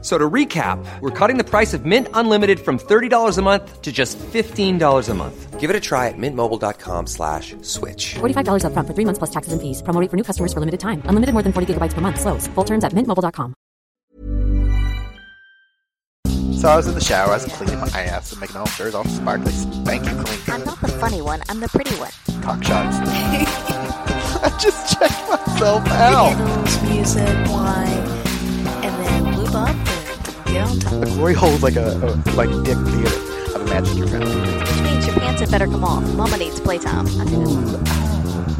F- So to recap, we're cutting the price of Mint Unlimited from $30 a month to just $15 a month. Give it a try at mintmobile.com slash switch. $45 upfront for three months plus taxes and fees. Promo rate for new customers for limited time. Unlimited more than 40 gigabytes per month. Slows. Full terms at mintmobile.com. So I was in the shower, I was cleaning my ass and making all sure it's all sparkly, spanky clean. I'm not the funny one, I'm the pretty one. Cock shots. I just checked myself out. Candles, music, wine, and get on top. The glory hole's like a, a like dick theater. I've imagined your family. Which means your pants had better come off. Mama needs playtime.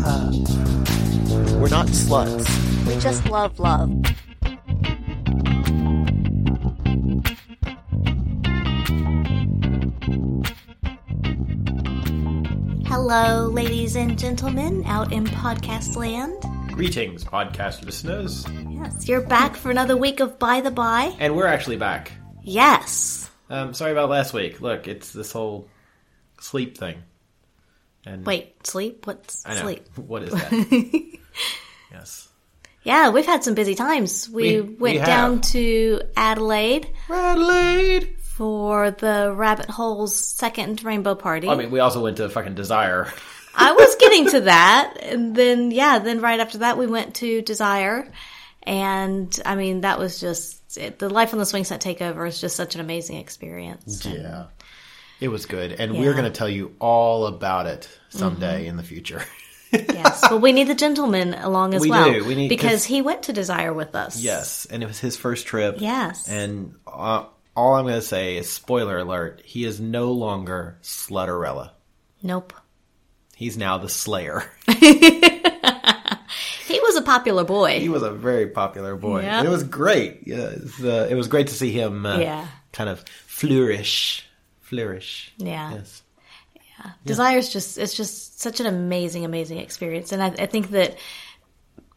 Uh, we're not sluts. We just love love. Hello, ladies and gentlemen, out in podcast land. Greetings, podcast listeners. Yes, you're back for another week of By the By. And we're actually back. Yes. Um, sorry about last week. Look, it's this whole sleep thing. And Wait, sleep? What's I know. sleep? What is that? yes. Yeah, we've had some busy times. We, We- we went have. down to Adelaide Adelaide. for the Rabbit Hole's second rainbow party. I mean, we also went to fucking Desire. I was getting to that, and then yeah, then right after that we went to Desire, and I mean that was just it, the Life on the Swingset takeover is just such an amazing experience. Yeah. It was good. And Yeah. we're going to tell you all about it someday in the future. yes, but we need the gentleman along as We well do. We need- because 'cause- he went to Desire with us. yes. And it was his first trip. Yes. And uh, all I'm going to say is spoiler alert he is no longer Slutterella. Nope. He's now the Slayer. He was a popular boy. He was a very popular boy. Yeah. And it was great. Yeah, it was, uh, it was great to see him uh, Yeah. kind of flourish. Flourish. Yeah. Yes. is just it's just such an amazing, amazing experience, and I, I think that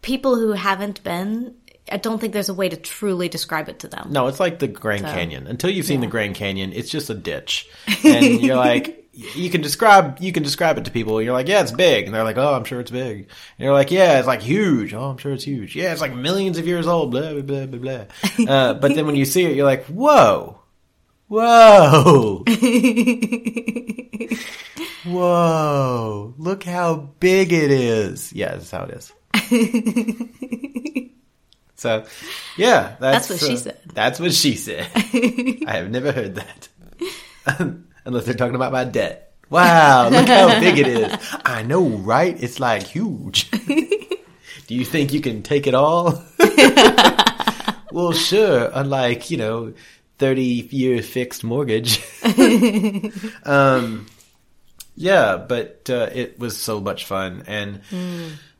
people who haven't been, I don't think there's a way to truly describe it to them. No, it's like the Grand Canyon. Until you've seen the Grand Canyon, it's just a ditch. And you're like, you can describe, you can describe it to people. You're like, yeah, it's big. And they're like, oh, I'm sure it's big. And you're like, yeah, it's like huge. Oh, I'm sure it's huge. Yeah, it's like millions of years old. Blah, blah, blah, blah, blah. Uh, but then when you see it, you're like, whoa. Whoa. Whoa. Look how big it is. Yeah, that's how it is. so, yeah. That's, That's what she uh, said. That's what she said. I have never heard that. Unless they're talking about my debt. Wow, look how big it is. I know, right? It's like huge. Do you think you can take it all? well, sure. Unlike, you know, 30 year fixed mortgage. um, yeah, but uh, it was so much fun. And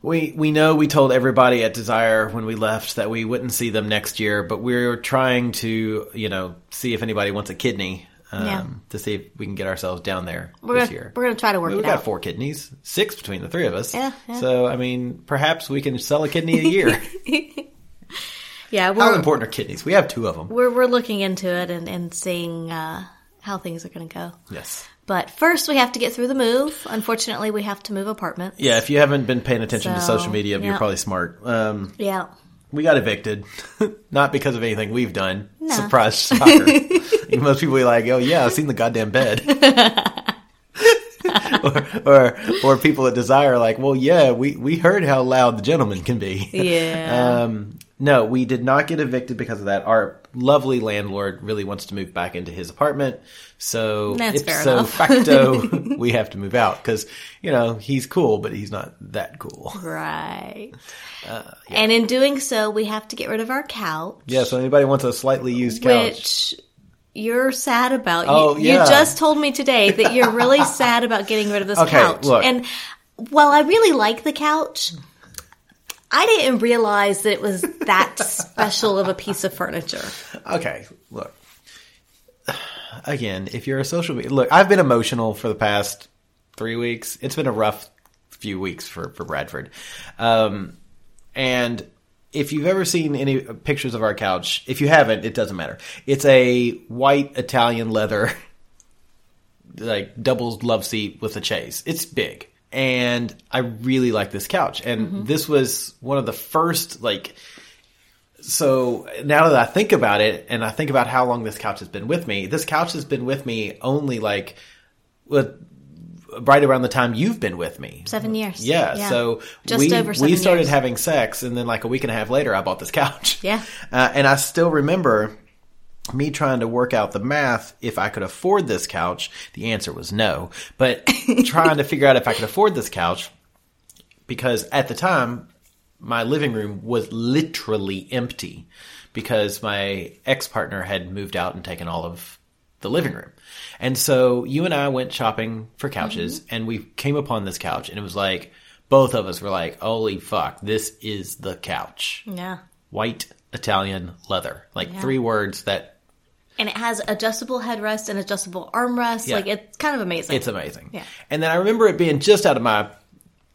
we, we know we told everybody at Desire when we left that we wouldn't see them next year, but we're trying to, you know, see if anybody wants a kidney. Um, Yeah. To see if we can get ourselves down there We're this gonna, year. we're gonna try to work We've got out. four kidneys, six between the three of us. Yeah, yeah. So I mean, perhaps we can sell a kidney a year. Yeah, How important are kidneys? We have two of them. we're we're looking into it and and seeing uh, how things are gonna go. Yes. But first, we have to get through the move. Unfortunately, we have to move apartments. Yeah. If you haven't been paying attention to social media, you're probably smart. Um, Yeah. We got evicted, not because of anything we've done. No. Surprise shocker. Most people are like, "Oh yeah, I've seen the goddamn bed." or, or or people at Desire are like, well, yeah, we we heard how loud the gentleman can be. Yeah. Um, no, we did not get evicted because of that. Our lovely landlord really wants to move back into his apartment, so That's fair ipso facto, we have to move out because you know he's cool, but he's not that cool. Right. Uh, And in doing so, we have to get rid of our couch, Yeah, so anybody wants a slightly used couch? which you're sad about. Oh, you, yeah. you just told me today that you're really sad about getting rid of this Okay, couch. look. And while I really like the couch, I didn't realize that it was that special of a piece of furniture. Okay, look. Again, if you're a social media, look, I've been emotional for the past three weeks. It's been a rough few weeks for for Bradford, um, and if you've ever seen any pictures of our couch, if you haven't, it doesn't matter. It's a white Italian leather, like double love seat with a chase. It's big. And I really like this couch. And this was one of the first, like, so now that I think about it and I think about how long this couch has been with me, this couch has been with me only like, with, right around the time you've been with me. Seven years. Yeah, so just we over seven we started years. having sex, and then like a week and a half later, I bought this couch. Yeah. uh, and I still remember me trying to work out the math if I could afford this couch. The answer was no, but trying to figure out if I could afford this couch because at the time my living room was literally empty because my ex partner had moved out and taken all of the living room. And so you and I went shopping for couches mm-hmm. and we came upon this couch and it was like, both of us were like, holy fuck, this is the couch. Yeah. White Italian leather. Like Yeah. three words that And it has adjustable headrest and adjustable armrest. Yeah. Like it's kind of amazing. It's amazing. Yeah. And then I remember it being just out of my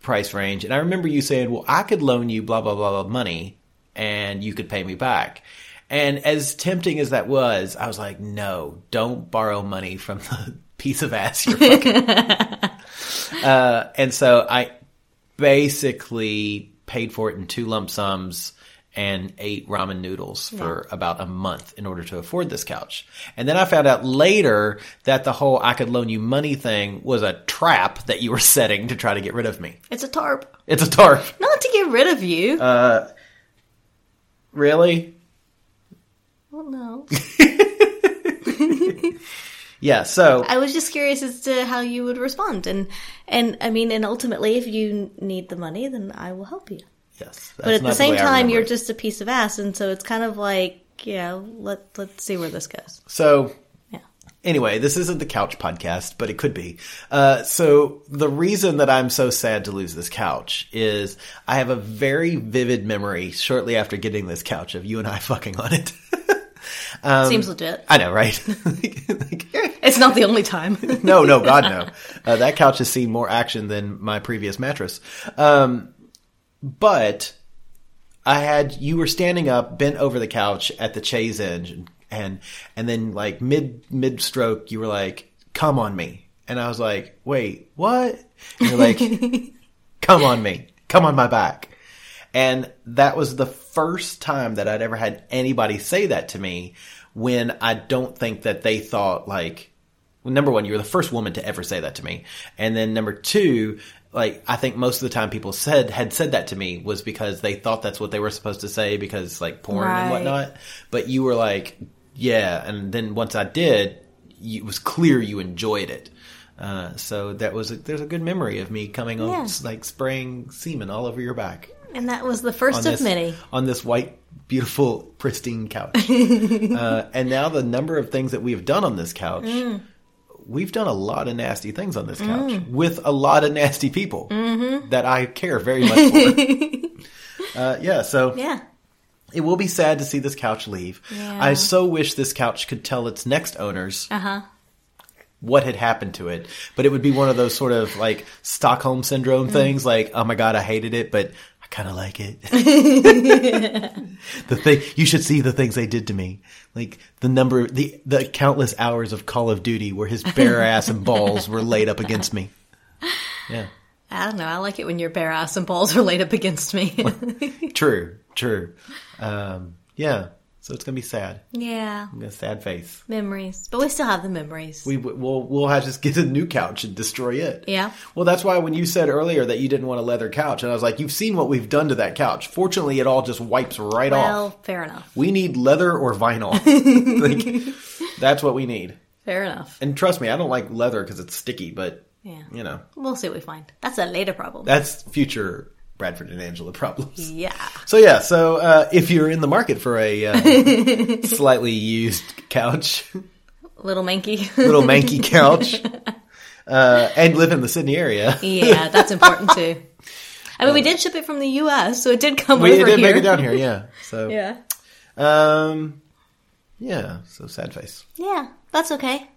price range. And I remember you saying, well, I could loan you blah, blah, blah, blah money and you could pay me back. And as tempting as that was, I was like, no, don't borrow money from the piece of ass you're fucking. uh, and so I basically paid for it in two lump sums and ate ramen noodles for about a month in order to afford this couch. And then I found out later that the whole I could loan you money thing was a trap that you were setting to try to get rid of me. It's a tarp. It's a tarp. Not to get rid of you. Uh, Really? well, no. Yeah, so I was just curious as to how you would respond, and and I mean, and ultimately, if you need the money, then I will help you. Yes. but at the same I time, you're it. just a piece of ass, and so it's kind of like, you know, let let's see where this goes. So Yeah. Anyway, this isn't the couch podcast, but it could be. Uh, so the reason that I'm so sad to lose this couch is I have a very vivid memory shortly after getting this couch of you and I fucking on it. Seems legit. I know, right? Like- like. It's not the only time. no, no, God, no. Uh, that couch has seen more action than my previous mattress. Um, but I had you were standing up, bent over the couch at the chaise engine, and and then like mid mid stroke, you were like, "Come on me," and I was like, "Wait, what?" And you're like, "Come on me, come on my back." And that was the first time that I'd ever had anybody say that to me when I don't think that they thought like, well, number one, you were the first woman to ever say that to me. And then number two, like, I think most of the time people said, had said that to me was because they thought that's what they were supposed to say because like porn and whatnot. But you were like, yeah. And then once I did, you, it was clear you enjoyed it. Uh, so that was, a, there's a good memory of me coming on, like spraying semen all over your back and that was the first of this, many. on this white, beautiful, pristine couch. uh, and now the number of things that we've done on this couch, Mm. We've done a lot of nasty things on this couch with a lot of nasty people Mm-hmm. that I care very much for. uh, yeah, so Yeah. it will be sad to see this couch leave. Yeah. I so wish this couch could tell its next owners Uh huh. what had happened to it. But it would be one of those sort of like Stockholm syndrome things, like, oh my god, I hated it, but I kind of like it. the thing you should see the things they did to me, like the number, the the countless hours of Call of Duty where his bare ass and balls were laid up against me. Yeah, I don't know. I like it when your bare ass and balls are laid up against me. true, true. Um, yeah, so it's gonna be sad. yeah. I'm gonna sad face. Memories. But we still have the memories. We we'll we'll have to just get a new couch and destroy it. Yeah. Well, that's why when you said earlier that you didn't want a leather couch, and I was like, you've seen what we've done to that couch. Fortunately, it all just wipes right well, off. Well, fair enough. We need leather or vinyl. like, that's what we need. Fair enough. And trust me, I don't like leather because it's sticky, but Yeah. you know, We'll see what we find. That's a later problem. that's future Bradford and Angela problems. yeah. So yeah, so uh, if you're in the market for a uh, slightly used couch, Little manky. little manky couch, uh, and live in the Sydney area, yeah, that's important too. I mean, we did ship it from the U.S., so it did come we over did here. make it down here. Yeah. So Yeah. Um, yeah. So sad face. Yeah, that's okay.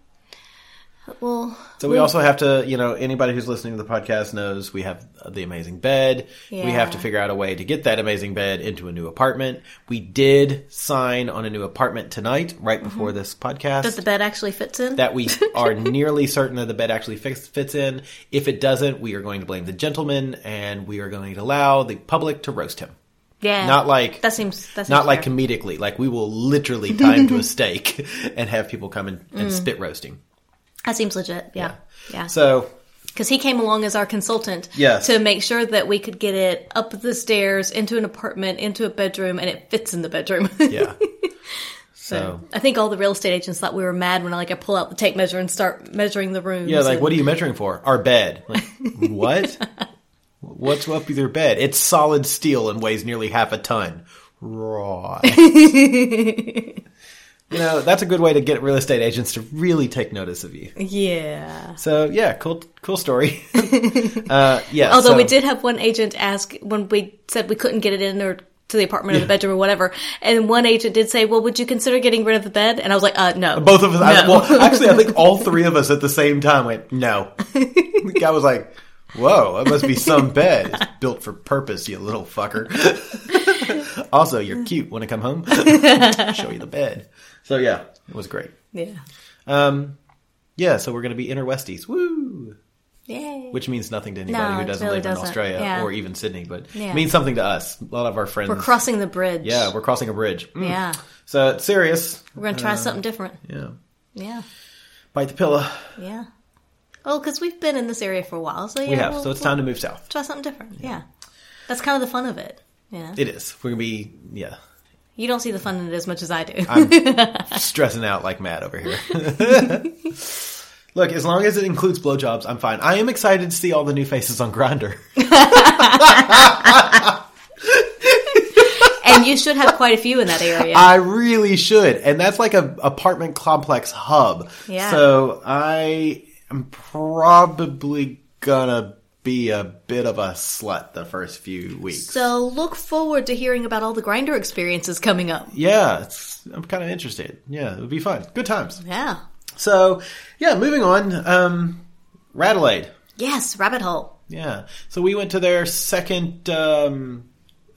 Well, So we also have to, you know, anybody who's listening to the podcast knows we have the amazing bed. We have to figure out a way to get that amazing bed into a new apartment. We did sign on a new apartment tonight, right before mm-hmm. this podcast. that the bed actually fits in. that we are nearly certain that the bed actually fits, fits in. If it doesn't, we are going to blame the gentleman and we are going to allow the public to roast him. yeah, Not like that seems that seems not like comedically. Like we will literally tie him to a stake and have people come in and mm. spit roasting. That seems legit. Yeah, yeah. So because he came along as our consultant Yes. to make sure that we could get it up the stairs into an apartment into a bedroom and it fits in the bedroom yeah. So i think all the real estate agents thought we were mad when i like i pull out the tape measure and start measuring the rooms yeah, like and- what are you measuring for? Our bed. Like, what? What's up with your bed? It's solid steel and weighs nearly half a ton. Right. you know, that's a good way to get real estate agents to really take notice of you. yeah So yeah, cool, cool story. uh, yeah. although so- we did have one agent ask when we said we couldn't get it in or to the apartment or the bedroom or whatever and one agent did say well would you consider getting rid of the bed and i was like uh no both of us. I, well, actually, I think all three of us at the same time went no. the guy was like, "Whoa, that must be some bed. It's built for purpose, you little fucker." also, you're cute. Want to come home? Show you the bed. So yeah, it was great. yeah Um, yeah, so we're gonna be inner Westies. Woo! yay Which means nothing to anybody No, who it doesn't really live in doesn't. Australia Yeah. or even Sydney, but Yeah. it means something to us. A lot of our friends. we're crossing the bridge Yeah, we're crossing a bridge. Mm. yeah So it's serious. we're gonna try something different Yeah. yeah Bite the pillow. Yeah. Oh, because we've been in this area for a while, so yeah, we have. we'll- so it's we'll time to move south. try something different. Yeah, that's kind of the fun of it. Yeah, It is. We're gonna be yeah. You don't see the fun in it as much as I do. I'm stressing out like mad over here. Look, as long as it includes blowjobs, I'm fine. I am excited to see all the new faces on Grindr. and you should have quite a few in that area. I really should, and that's like a apartment complex hub. Yeah. So I am probably gonna be a bit of a slut the first few weeks. so look forward to hearing about all the Grindr experiences coming up. yeah, it's, I'm kind of interested. Yeah, it would be fun. Good times. Yeah. So yeah, moving on. Um, Radelaide. Yes, rabbit hole. Yeah. So we went to their second um,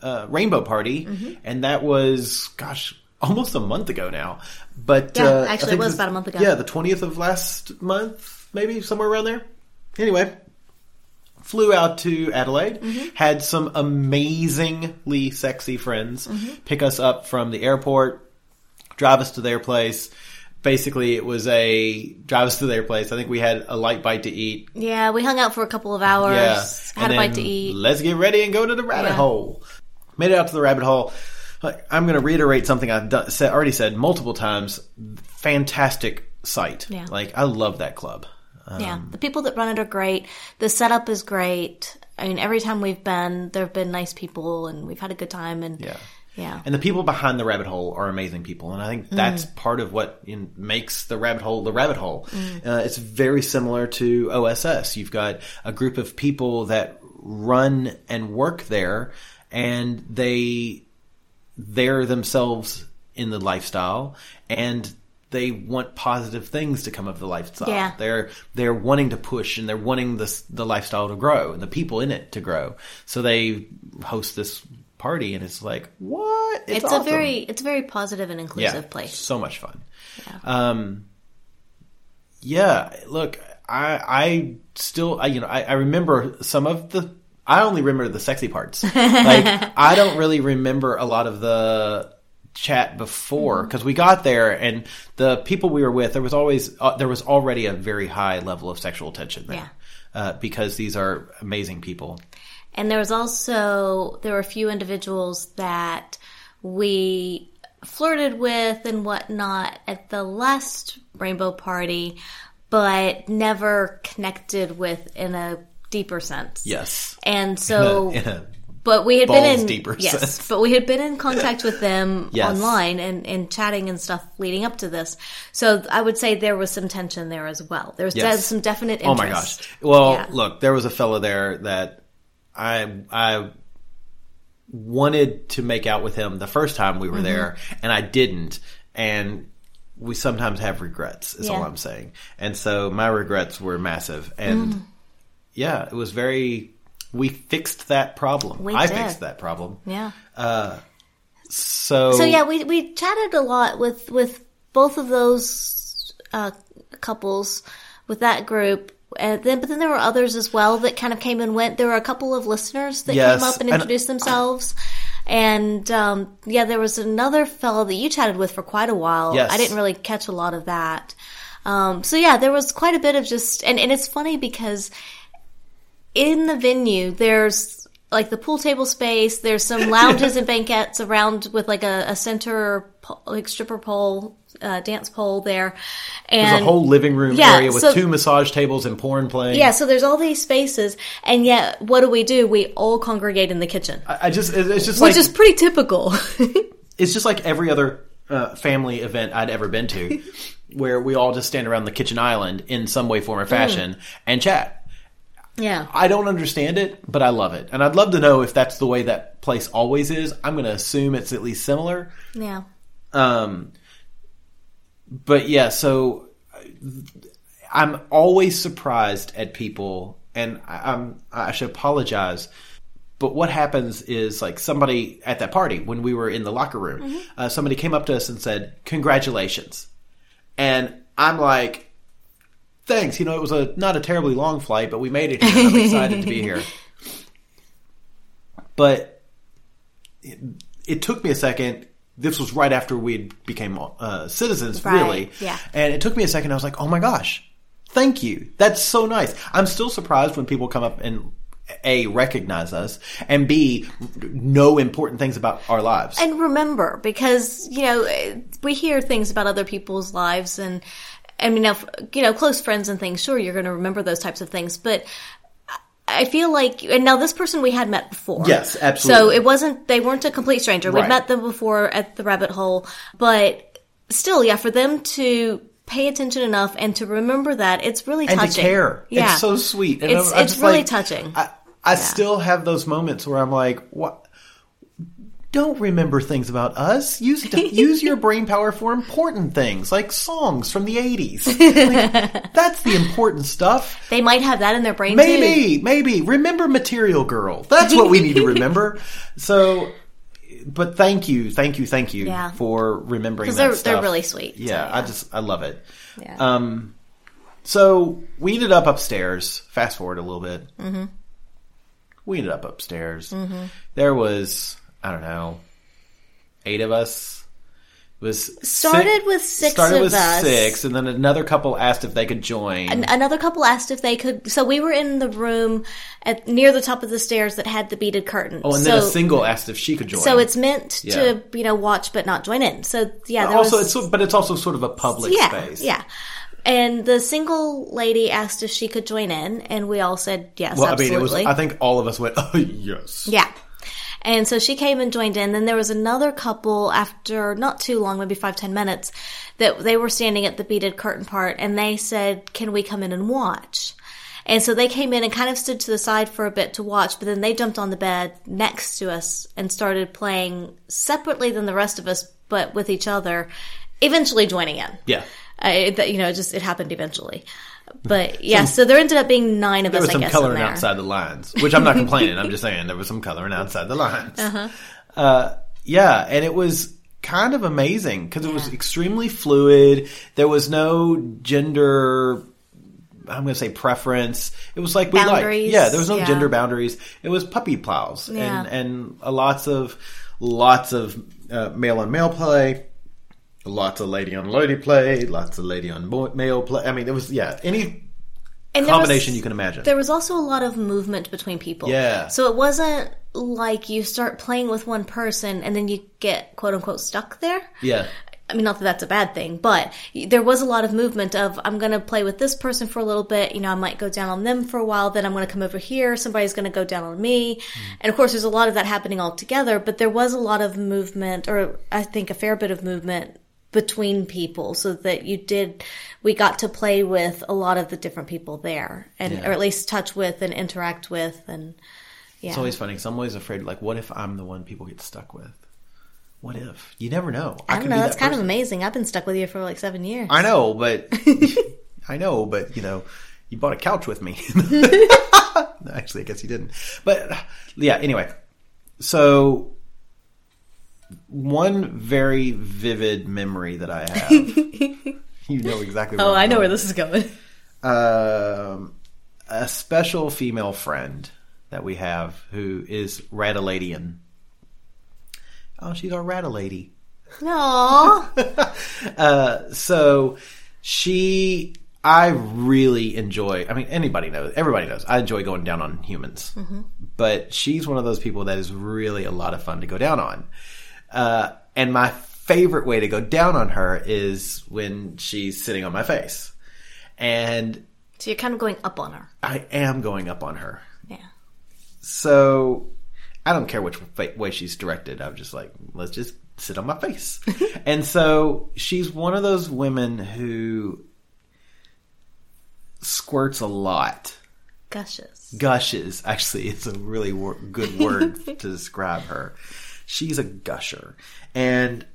uh, rainbow party, Mm-hmm. and that was, gosh, almost a month ago now. But Yeah, uh, actually, it was about a month ago. Yeah, the twentieth of last month, maybe somewhere around there. Anyway, flew out to Adelaide, Mm-hmm. had some amazingly sexy friends Mm-hmm. pick us up from the airport, drive us to their place. Basically, it was a drive us to their place. I think we had a light bite to eat. Yeah, we hung out for a couple of hours. Yeah, Had And a bite to eat. Let's get ready and go to the rabbit Yeah. hole. Made it out to the rabbit hole. I'm going to reiterate something I've done, said, already said multiple times. Fantastic site. Yeah. Like I love that club. Yeah, the people that run it are great. The setup is great. I mean, every time we've been, there have been nice people, and we've had a good time. And Yeah. yeah, And the people behind the rabbit hole are amazing people, and I think Mm. that's part of what in, makes the rabbit hole the rabbit hole. Mm. Uh, it's very similar to OSS. You've got a group of people that run and work there, and they they're themselves in the lifestyle, and they want positive things to come of the lifestyle. Yeah. They're they're wanting to push and they're wanting this the lifestyle to grow and the people in it to grow. So they host this party and it's like what? it's, awesome. a very, it's a very positive and inclusive place. So much fun. Um, yeah, look, I I still I, you know I, I remember some of the I only remember the sexy parts. like I don't really remember a lot of the chat before Mm-hmm. because we got there and the people we were with there was always uh, there was already a very high level of sexual tension there Yeah. uh, because these are amazing people. And there was also there were a few individuals that we flirted with and whatnot at the last rainbow party, but never connected with in a deeper sense. Yes. And so, In a- but we had been in deeper yes, sense. but we had been in contact with them Yes. online and, and chatting and stuff leading up to this. So I would say there was some tension there as well. There was Yes. de- some definite Oh my gosh. Well, Yeah. look, there was a fellow there that I I wanted to make out with him the first time we were Mm-hmm. there and I didn't and we sometimes have regrets. Is all I'm saying. And so my regrets were massive, and Mm. yeah, it was very. We fixed that problem. We I did. fixed that problem. Yeah. So So yeah, we we chatted a lot with with both of those uh, couples with that group. And then, but then there were others as well that kind of came and went. There were a couple of listeners that Yes, came up and and- introduced themselves. And um, yeah, there was another fellow that you chatted with for quite a while. Yes. I didn't really catch a lot of that. Um, so yeah, there was quite a bit of just, and, and it's funny because in the venue, there's like the pool table space. There's some lounges and banquettes around with like a, a center like stripper pole, uh, dance pole there, and there's a whole living room Yeah, area with so- two massage tables and porn playing. yeah. So there's all these spaces, and yet what do we do? We all congregate in the kitchen, I I just it's just which like is pretty typical. it's just like every other uh, family event I'd ever been to, where we all just stand around the kitchen island in some way, form, or fashion and chat. Yeah. I don't understand it, but I love it, and I'd love to know if that's the way that place always is. I'm going to assume it's at least similar. Yeah. Um, but yeah, so I'm always surprised at people, and I, I'm I should apologize. But what happens is like somebody at that party when we were in the locker room, uh, somebody came up to us and said, "Congratulations," and I'm like. Thanks. You know, it was a not a terribly long flight, but we made it here. I'm excited to be here. But it, it took me a second. This was right after we became uh, citizens, Right, really. yeah. And it took me a second. I was like, oh my gosh, thank you. That's so nice. I'm still surprised when people come up and A, recognize us, and B, know important things about our lives. and remember because you know we hear things about other people's lives and i mean if, you know close friends and things sure you're going to remember those types of things but I feel like, and now this person we had met before. Yes, absolutely. So it wasn't, they weren't a complete stranger. We'd met them before at the rabbit hole, but still, yeah, for them to pay attention enough and to remember that, it's really and touching. to care. Yeah. It's so sweet. And It's- I'm- I'm it's really like- touching. I, I still have those moments where I'm like, what? Don't remember things about us. Use use your brain power for important things, like songs from the '80s. Like, that's the important stuff. They might have that in their brain too. Maybe, maybe remember Material Girl. That's what we need to remember. So, but thank you, thank you, thank you Yeah. for remembering Because that they're, they're really sweet. so, Yeah, I just I love it. Yeah. Um, so we ended up upstairs. Fast forward a little bit. Mm-hmm. We ended up upstairs. Mm-hmm. There was I don't know eight of us. It was Started with six started with us. six, and then another couple asked if they could join. An- another couple asked if they could. So we were in the room at near the top of the stairs that had the beaded curtain. oh, and so, then a single asked if she could join. So it's meant Yeah. to you know watch but not join in. So yeah, there also was, it's but it's also sort of a public yeah, space. yeah. And the single lady asked if she could join in, and we all said yes, Well, absolutely. I mean, it was. I think all of us went, "Oh yes." Yeah. And so she came and joined in. Then there was another couple after not too long, maybe five, ten minutes, that they were standing at the beaded curtain part and they said, Can we come in and watch? And so they came in and kind of stood to the side for a bit to watch, but then they jumped on the bed next to us and started playing separately than the rest of us, but with each other, eventually joining in. Yeah. Uh, it, that- you know, it just, it happened eventually. But yeah, so there ended up being nine of There us, was I some guess, coloring there. outside the lines, which I'm not complaining. I'm just saying there was some coloring outside the lines. Uh-huh. Uh, yeah, and it was kind of amazing because it was extremely fluid. There was no gender. I'm going to say preference. It was like we like, yeah. There was no yeah. gender boundaries. It was puppy plows Yeah. and and lots of lots of uh, male on male play. Lots of lady on lady play, lots of lady on male play. I mean, it was yeah, any And there was- combination you can imagine. There was also a lot of movement between people. Yeah. So it wasn't like you start playing with one person and then you get quote unquote stuck there. yeah, I mean, not that that's a bad thing, but there was a lot of movement of I'm going to play with this person for a little bit. You know, I might go down on them for a while. Then I'm going to come over here. Somebody's going to go down on me. Mm-hmm. And of course, there's a lot of that happening all together, but there was a lot of movement or I think a fair bit of movement between people so that you did, we got to play with a lot of the different people there and, Yeah. or at least touch with and interact with. And yeah. It's always funny because I'm always afraid, like, what if I'm the one people get stuck with? what if? You never know. I could don't know. That's that kind of amazing. I've been stuck with you for like seven years. I know, but I know, but you know, you bought a couch with me. Actually, I guess you didn't. But yeah, anyway. So one very vivid memory that I have. you know exactly Oh, I know where this is going. um, a special female friend that we have who is Radaladian. Oh, she's our Radalady. Aww. Uh, so she, I really enjoy. I mean, anybody knows, everybody knows. I enjoy going down on humans, but she's one of those people that is really a lot of fun to go down on. Uh, and my favorite way to go down on her is when she's sitting on my face, and so you're kind of going up on her. I am going up on her. Yeah. So I don't care which way she's directed. I'm just like, let's just sit on my face. and so she's one of those women who squirts a lot. Gushes. Gushes, actually, is a really wor- good word to describe her. She's a gusher. And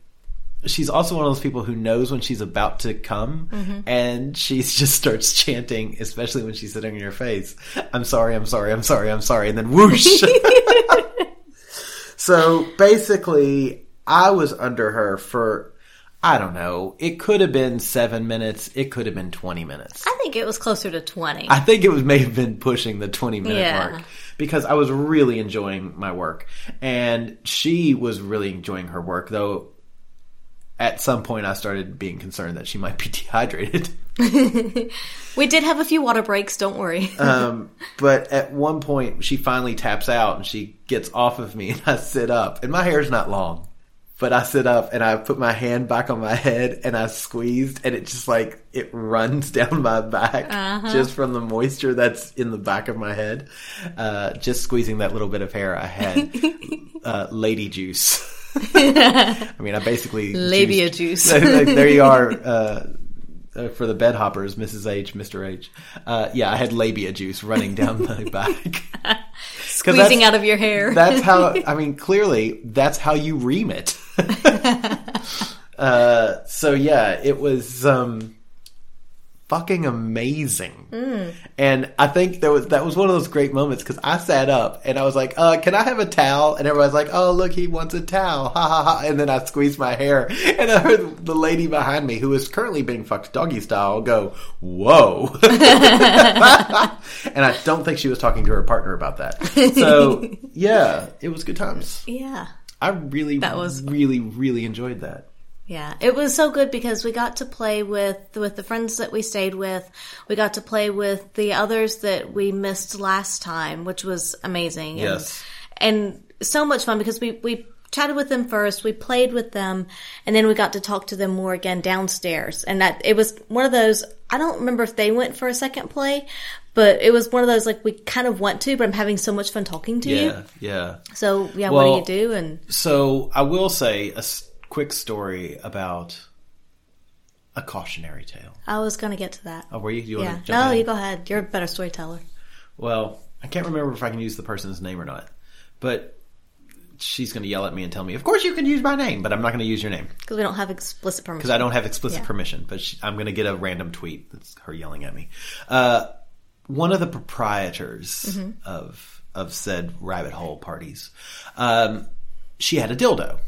she's also one of those people who knows when she's about to come mm-hmm. and she just starts chanting, especially when she's sitting in your face. I'm sorry, I'm sorry, I'm sorry, I'm sorry. And then whoosh. so basically, I was under her for, I don't know, it could have been seven minutes, it could have been 20 minutes. I think it was closer to 20. I think it was may have been pushing the 20 minute Yeah. mark because I was really enjoying my work and she was really enjoying her work though at some point I started being concerned that she might be dehydrated. we did have a few water breaks, don't worry. Um, but at one point she finally taps out and she gets off of me and I sit up and my hair's not long. But I sit up and I put my hand back on my head and I squeezed and it just like it runs down my back just from the moisture that's in the back of my head. Uh, just squeezing that little bit of hair I had. uh, lady juice. I mean, I basically Labia juiced- juice. Like, there you are. Uh, uh, for the bed hoppers, Mrs. H, Mr. H. Uh, yeah, I had labia juice running down my back. Squeezing out of your hair. That's how, I mean, clearly, that's how you ream it. uh, so yeah, it was, um, fucking amazing. Mm. And I think there was, that was one of those great moments because I sat up and I was like, uh, can I have a towel? And everybody's like, oh, look, he wants a towel. Ha ha ha. And then I squeezed my hair and I heard the lady behind me who is currently being fucked doggy style go, whoa. and I don't think she was talking to her partner about that. So yeah, it was good times. yeah. I really, That was- really, really enjoyed that. Yeah, it was so good because we got to play with with the friends that we stayed with. We got to play with the others that we missed last time, which was amazing. And- Yes. and, so much fun because we we chatted with them first, we played with them, and then we got to talk to them more again downstairs. And that it was one of those. I don't remember if they went for a second play, but it was one of those like we kind of want to, but I'm having so much fun talking to Yeah, you. yeah. Yeah. So yeah, Well- what do you do? And So I will say a s- quick story about a cautionary tale. I was gonna get to that. Oh, were you? you yeah, no, in? you go ahead. You're a better storyteller. Well, I can't remember if I can use the person's name or not, but she's going to yell at me and tell me, "Of course you can use my name, but I'm not going to use your name Because we don't have explicit permission. because I don't have explicit Yeah. permission." But she, I'm going to get a random tweet that's her yelling at me. Uh, one of the proprietors Mm-hmm. of of said rabbit hole parties, um, she had a dildo.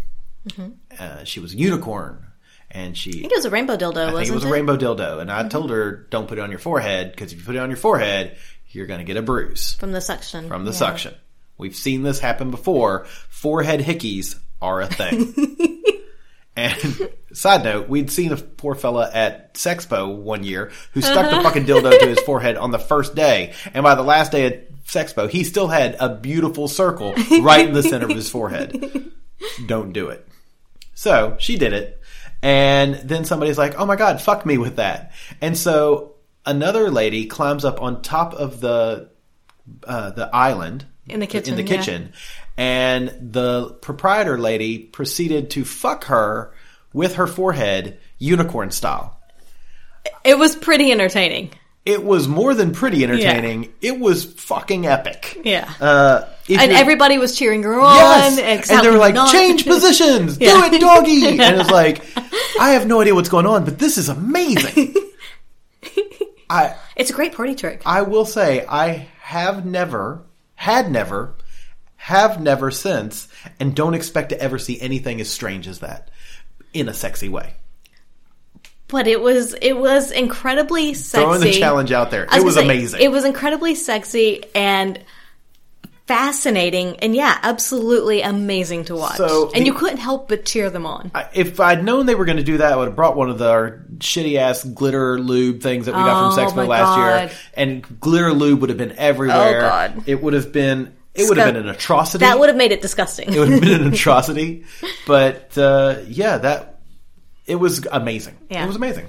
Uh, she was a unicorn, and she Mm-hmm. I think it was a rainbow dildo, I wasn't think it was it? a rainbow dildo, and I told her, "Don't put it on your forehead because if you put it on your forehead, you're going to get a bruise from the suction. from the Yeah. suction." We've seen this happen before. Forehead hickeys are a thing. and side note, we'd seen a poor fella at Sexpo one year who stuck the fucking dildo to his forehead on the first day, and by the last day at Sexpo, he still had a beautiful circle right in the center of his forehead. Don't do it. So she did it. And then somebody's like, oh my God, fuck me with that. And so another lady climbs up on top of the, uh, the island. In the kitchen, In the yeah. And the proprietor lady proceeded to fuck her with her forehead, unicorn style. It was pretty entertaining. It was more than pretty entertaining. It was fucking epic. Yeah. Uh, and everybody was cheering her on. Yes! And they were like, not. change positions, do it, doggy. And it's like, I have no idea what's going on, but this is amazing. I It's a great party trick. I will say I have never, had never, have never since, and don't expect to ever see anything as strange as that in a sexy way. But it was it was incredibly sexy. Throwing the challenge out there, I it was say, amazing. It was incredibly sexy and fascinating, and yeah, absolutely amazing to watch. So and the- you couldn't help but cheer them on. I- If I'd known they were going to do that, I would have brought one of the our shitty ass glitter lube things that we got Oh, from Sexpo my last year, and glitter lube would have been everywhere. Oh, God. It would have been. It would have been an atrocity. That would have made it disgusting. it would have been an atrocity. But uh, yeah, that it was amazing. Yeah. It was amazing.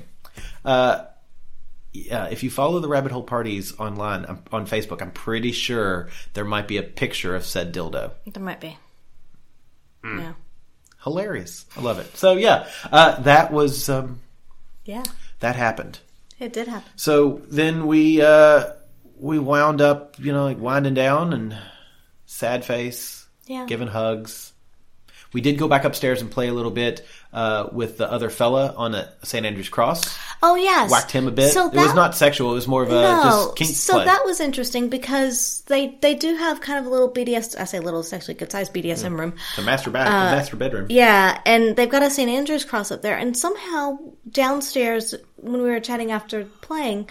Uh, yeah, if you follow the rabbit hole parties online um, on Facebook, I'm pretty sure there might be a picture of said dildo. there might be. Hmm. Yeah. Hilarious. I love it. So yeah, uh, that was um, Yeah. that happened. It did happen. So then we uh, we wound up, you know, like winding down and sad face, Yeah. giving hugs. We did go back upstairs and play a little bit uh, with the other fella on a St. Andrew's cross. Oh yes. Whacked him a bit. So it was not sexual. It was more of a no, just kink so play. that was interesting because they they do have kind of a little BDS. I say little, it's actually a good sized BDSM room. the master back, the master bedroom. uh, Yeah, and they've got a St. Andrew's cross up there, and somehow downstairs when we were chatting after playing,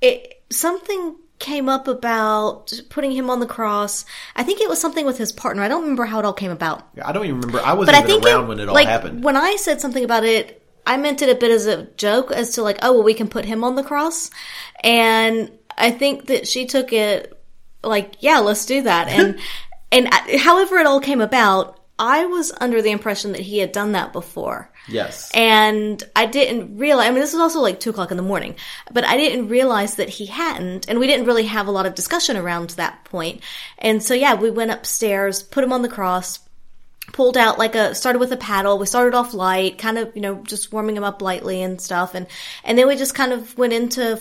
it something came up about putting him on the cross. I think it was something with his partner. I don't remember how it all came about. I don't even remember. I wasn't But I even think around it, when it all like, happened. When I said something about it, I meant it a bit as a joke, as to like, oh well, we can put him on the cross, and I think that she took it like, yeah, let's do that, and and I- however it all came about, I was under the impression that he had done that before. yes. And I didn't realize, I mean, this was also like two o'clock in the morning, but I didn't realize that he hadn't. And we didn't really have a lot of discussion around that point. And so, yeah, we went upstairs, put him on the cross, pulled out like a, started with a paddle. We started off light, kind of, you know, just warming him up lightly and stuff. And, and then we just kind of went into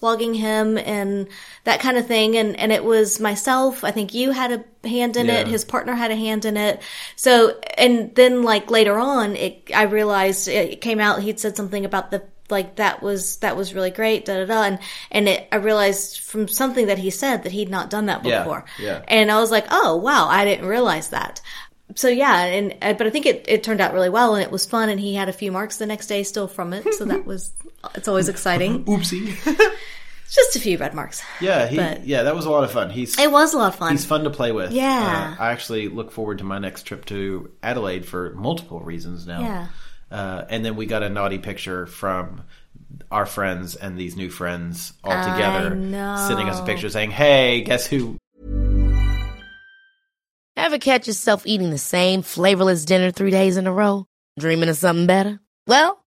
flogging him and that kind of thing. And, and it was myself. I think you had a hand in it. His partner had a hand in it. So, and then like later on, it, I realized it came out, he'd said something about the, like that was, that was really great, da da da. And, and it, I realized from something that he said that he'd not done that before. yeah. yeah. And I was like, oh wow, I didn't realize that. So yeah, and uh, but I think it, it turned out really well and it was fun and he had a few marks the next day still from it. So that was, it's always exciting. Oopsie. Just a few red marks. yeah, he, But- yeah, that was a lot of fun. He's It was a lot of fun. He's fun to play with. Yeah. Uh, I actually look forward to my next trip to Adelaide for multiple reasons now. Yeah. Uh, and then we got a naughty picture from our friends and these new friends all I together, know. sending us a picture saying, "Hey, guess who?" Ever catch yourself eating the same flavorless dinner three days in a row? Dreaming of something better? Well,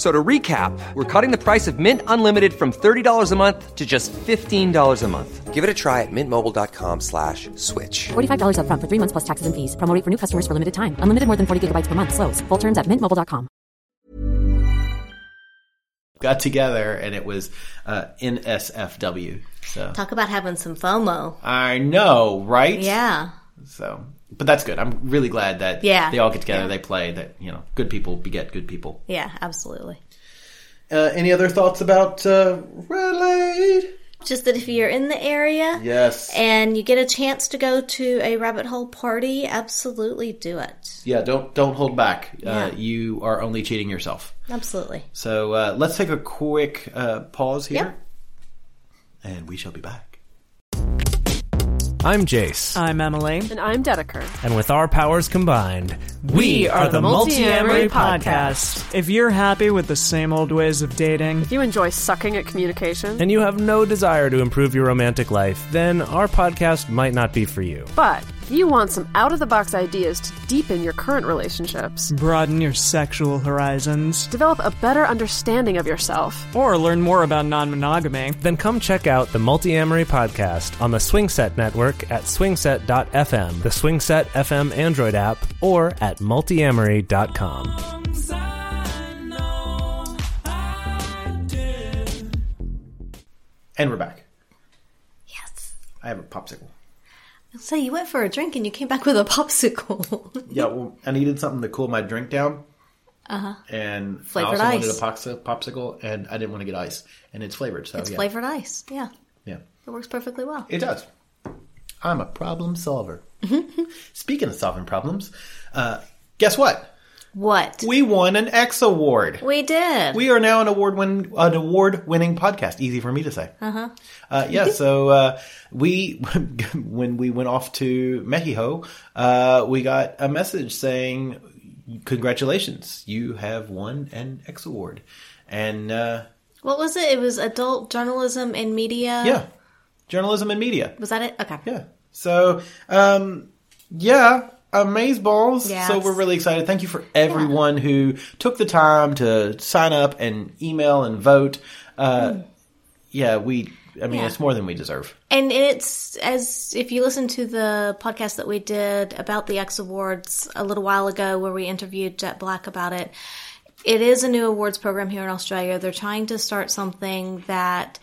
F- So to recap, we're cutting the price of Mint Unlimited from $30 a month to just $15 a month. Give it a try at mintmobile.com slash switch. $45 upfront for three months plus taxes and fees. Promo for new customers for limited time. Unlimited more than 40 gigabytes per month. Slows. Full terms at mintmobile.com. Got together, and it was uh, NSFW. So Talk about having some FOMO. I know, right? Yeah. So, but that's good. I'm really glad that Yeah. they all get together, Yeah. they play. That you know, good people beget good people. Yeah, absolutely. Uh, any other thoughts about uh, Adelaide? Just that if you're in the area Yes. and you get a chance to go to a rabbit hole party, absolutely do it. yeah. Don't don't hold back. Yeah. Uh, you are only cheating yourself. Absolutely. So uh, let's take a quick uh, pause here, Yep. and we shall be back. I'm Jace. I'm Emily. And I'm Dedeker. And with our powers combined, we, are, the Multiamory Podcast. If you're happy with the same old ways of dating, If you enjoy sucking at communication, and you have no desire to improve your romantic life, then our podcast might not be for you. but if you want some out of the box ideas to deepen your current relationships, broaden your sexual horizons, develop a better understanding of yourself, or learn more about non monogamy, Then come check out the Multiamory Podcast on the Swingset Network at swingset.fm, the Swingset FM Android app, or at multiamory.com. And we're back. Yes. I have a popsicle. So you went for a drink and you came back with a popsicle. Yeah, well, I needed something to cool my drink down. Uh huh. And Flavored I also ice. wanted a popsi- popsicle, and I didn't want to get ice, and it's flavored. So it's yeah, flavored ice. Yeah. yeah, It works perfectly well. it does. I'm a problem solver. Speaking of solving problems, uh, guess what? What? We won an X award. We did. We are now an award win an award winning podcast. Easy for me to say. Uh-huh. yeah. So uh, we when we went off to Mexico, uh, we got a message saying, "Congratulations, you have won an X award." And uh, what was it? It was adult journalism and media. yeah, journalism and media. Was that it? Okay. Yeah. So um, yeah. Amazeballs. Yes. So we're really excited. Thank you for everyone who took the time to sign up and email and vote. Uh, Yeah, we. I mean, Yeah. it's more than we deserve. And it's as if you listen to the podcast that we did about the X Awards a little while ago, where we interviewed Jet Black about it. It is a new awards program here in Australia. They're trying to start something that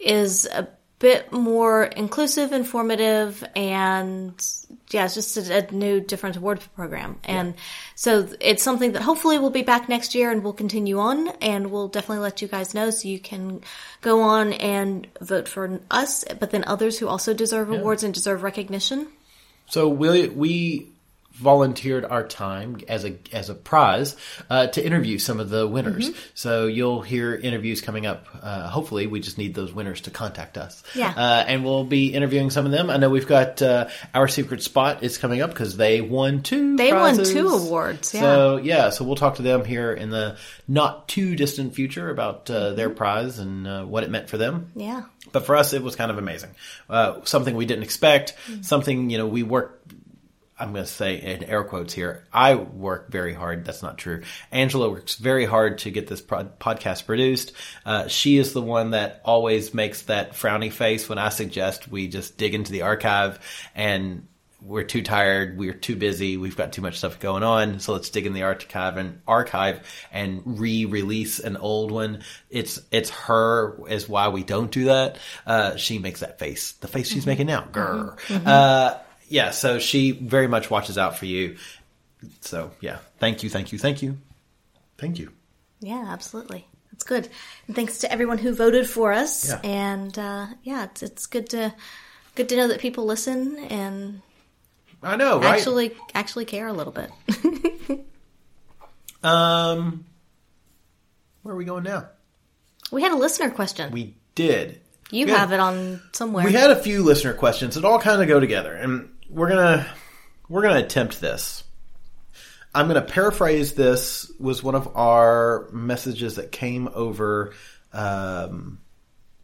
is a bit more inclusive, informative, and yeah, it's just a, a new, different award program. And so it's something that hopefully will be back next year and we'll continue on and we'll definitely let you guys know so you can go on and vote for us, but then others who also deserve awards and deserve recognition. So we we volunteered our time as a as a prize uh, to interview some of the winners. Mm-hmm. So you'll hear interviews coming up. Uh, hopefully, we just need those winners to contact us. Yeah. uh, and we'll be interviewing some of them. I know we've got uh, our secret spot is coming up because they won two. They won two awards, yeah. So yeah, so we'll talk to them here in the not too distant future about uh, their prize and uh, what it meant for them. Yeah. But for us, it was kind of amazing. Uh, something we didn't expect. Something you know we work. I'm going to say in air quotes here. I work very hard. That's not true. Angela works very hard to get this pod- podcast produced. Uh, she is the one that always makes that frowny face when I suggest we just dig into the archive and we're too tired, we're too busy, we've got too much stuff going on, so let's dig in the archive and archive and re-release an old one. It's it's her is why we don't do that. Uh, she makes that face, the face she's making now. Grr. Uh, yeah, so she very much watches out for you. So yeah, thank you, thank you, thank you, thank you. Yeah, absolutely. That's good. And thanks to everyone who voted for us. Yeah. And uh, yeah, it's it's good to good to know that people listen and I know, right? actually actually care a little bit. um, where are we going now? we had a listener question. We did. you we had- have it on somewhere. We had a few listener questions that all kind of go together, and we're gonna we're gonna attempt this. I'm gonna paraphrase this. Was one of our messages that came over um,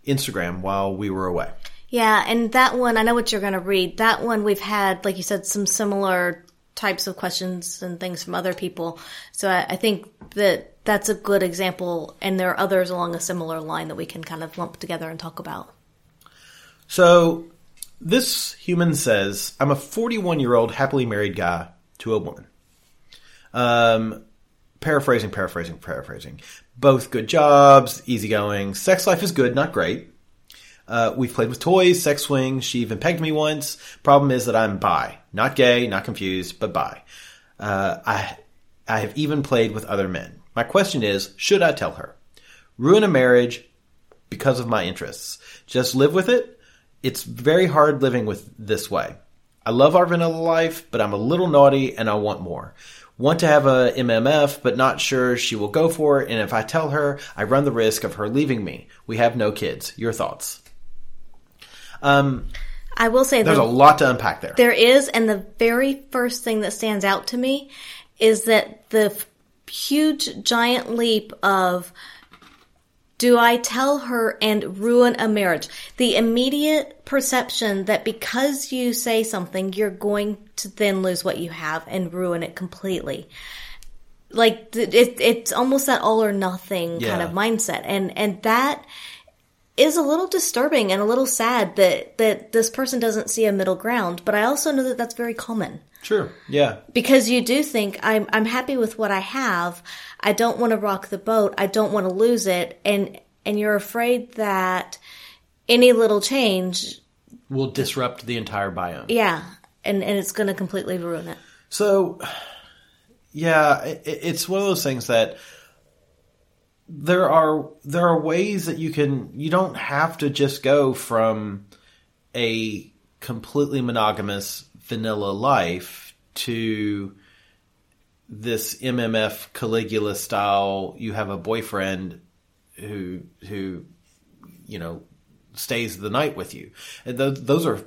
Instagram while we were away. Yeah, and that one, I know what you're going to read. That one, we've had, like you said, some similar types of questions and things from other people. So I, I think that that's a good example, and there are others along a similar line that we can kind of lump together and talk about. So this human says, "I'm a 41 year old happily married guy to a woman." Um, paraphrasing, paraphrasing, paraphrasing. Both good jobs, easygoing. Sex life is good, not great. Uh, we've played with toys, sex swings. She even pegged me once. Problem is that I'm bi, not gay, not confused, but bi. Uh, I, I have even played with other men. My question is, should I tell her? Ruin a marriage because of my interests. Just live with it. It's very hard living with this way. I love our vanilla life, but I'm a little naughty and I want more. Want to have a MMF, but not sure she will go for it. And if I tell her, I run the risk of her leaving me. We have no kids. Your thoughts? Um, I will say There's the- a lot to unpack there. There is, and the very first thing that stands out to me is that the huge, giant leap of do I tell her and ruin a marriage? The immediate perception that because you say something, you're going to then lose what you have and ruin it completely. Like it, it's almost that all or nothing kind of mindset, and and that is a little disturbing and a little sad that that this person doesn't see a middle ground. But I also know that that's very common Sure. Yeah. because you do think I'm I'm happy with what I have. I don't want to rock the boat. I don't want to lose it, and and you're afraid that any little change, Will disrupt the entire biome. yeah, and and it's going to completely ruin it. So, yeah, it, it's one of those things that there are there are ways that you can you don't have to just go from a completely monogamous vanilla life to this MMF Caligula style. You have a boyfriend who who you know stays the night with you. And those, those are